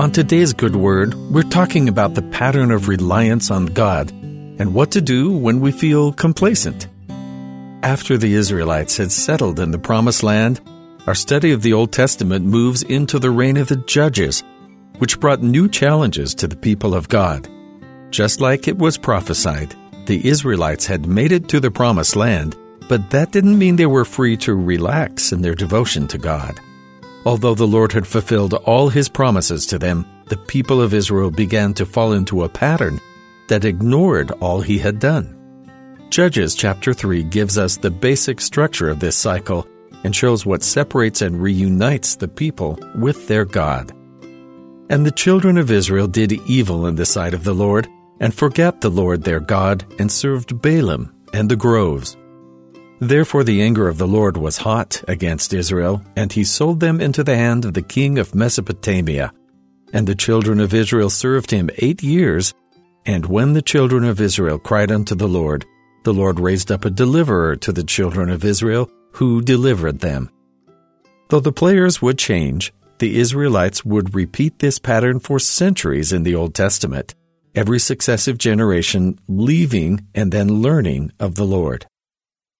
On today's Good Word, we're talking about the pattern of reliance on God and what to do when we feel complacent. After the Israelites had settled in the Promised Land, our study of the Old Testament moves into the reign of the Judges, which brought new challenges to the people of God. Just like it was prophesied, the Israelites had made it to the Promised Land, but that didn't mean they were free to relax in their devotion to God. Although the Lord had fulfilled all his promises to them, the people of Israel began to fall into a pattern that ignored all he had done. Judges chapter 3 gives us the basic structure of this cycle and shows what separates and reunites the people with their God. And the children of Israel did evil in the sight of the Lord, and forgot the Lord their God, and served Baalim and the groves. Therefore the anger of the Lord was hot against Israel, and he sold them into the hand of the king of Mesopotamia. And the children of Israel served him eight years. And when the children of Israel cried unto the Lord, the Lord raised up a deliverer to the children of Israel, who delivered them. Though the players would change, the Israelites would repeat this pattern for centuries in the Old Testament, every successive generation leaving and then learning of the Lord.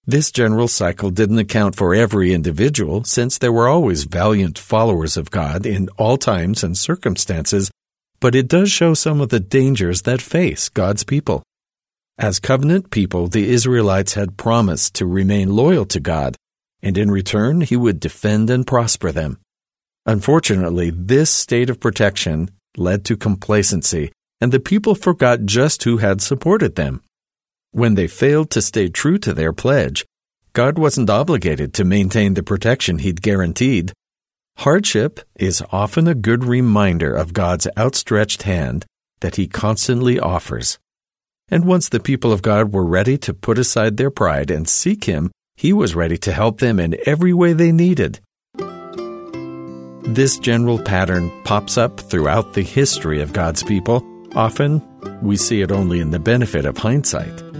This general cycle didn't account for every individual, since there were always valiant followers of God in all times and circumstances, but it does show some of the dangers that face God's people. As covenant people, the Israelites had promised to remain loyal to God, and in return, He would defend and prosper them. Unfortunately, this state of protection led to complacency, and the people forgot just who had supported them. When they failed to stay true to their pledge, God wasn't obligated to maintain the protection He'd guaranteed. Hardship is often a good reminder of God's outstretched hand that He constantly offers. And once the people of God were ready to put aside their pride and seek Him, He was ready to help them in every way they needed. This general pattern pops up throughout the history of God's people. Often, we see it only in the benefit of hindsight.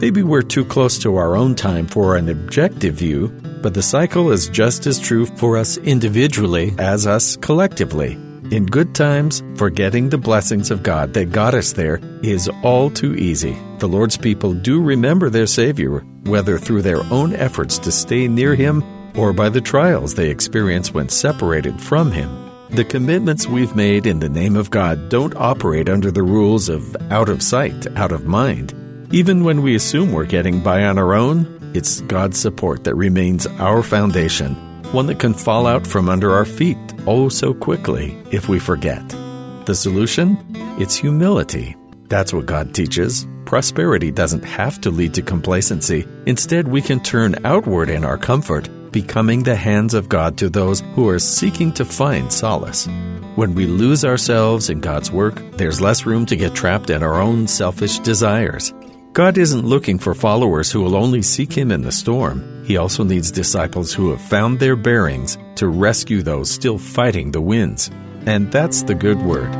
Maybe we're too close to our own time for an objective view, but the cycle is just as true for us individually as us collectively. In good times, forgetting the blessings of God that got us there is all too easy. The Lord's people do remember their Savior, whether through their own efforts to stay near Him or by the trials they experience when separated from Him. The commitments we've made in the name of God don't operate under the rules of out of sight, out of mind. Even when we assume we're getting by on our own, it's God's support that remains our foundation one that can fall out from under our feet oh so quickly if we forget. The solution? It's humility. That's what God teaches. Prosperity doesn't have to lead to complacency. Instead, we can turn outward in our comfort, becoming the hands of God to those who are seeking to find solace. When we lose ourselves in God's work, there's less room to get trapped in our own selfish desires. God isn't looking for followers who will only seek Him in the storm. He also needs disciples who have found their bearings to rescue those still fighting the winds. And that's the good word.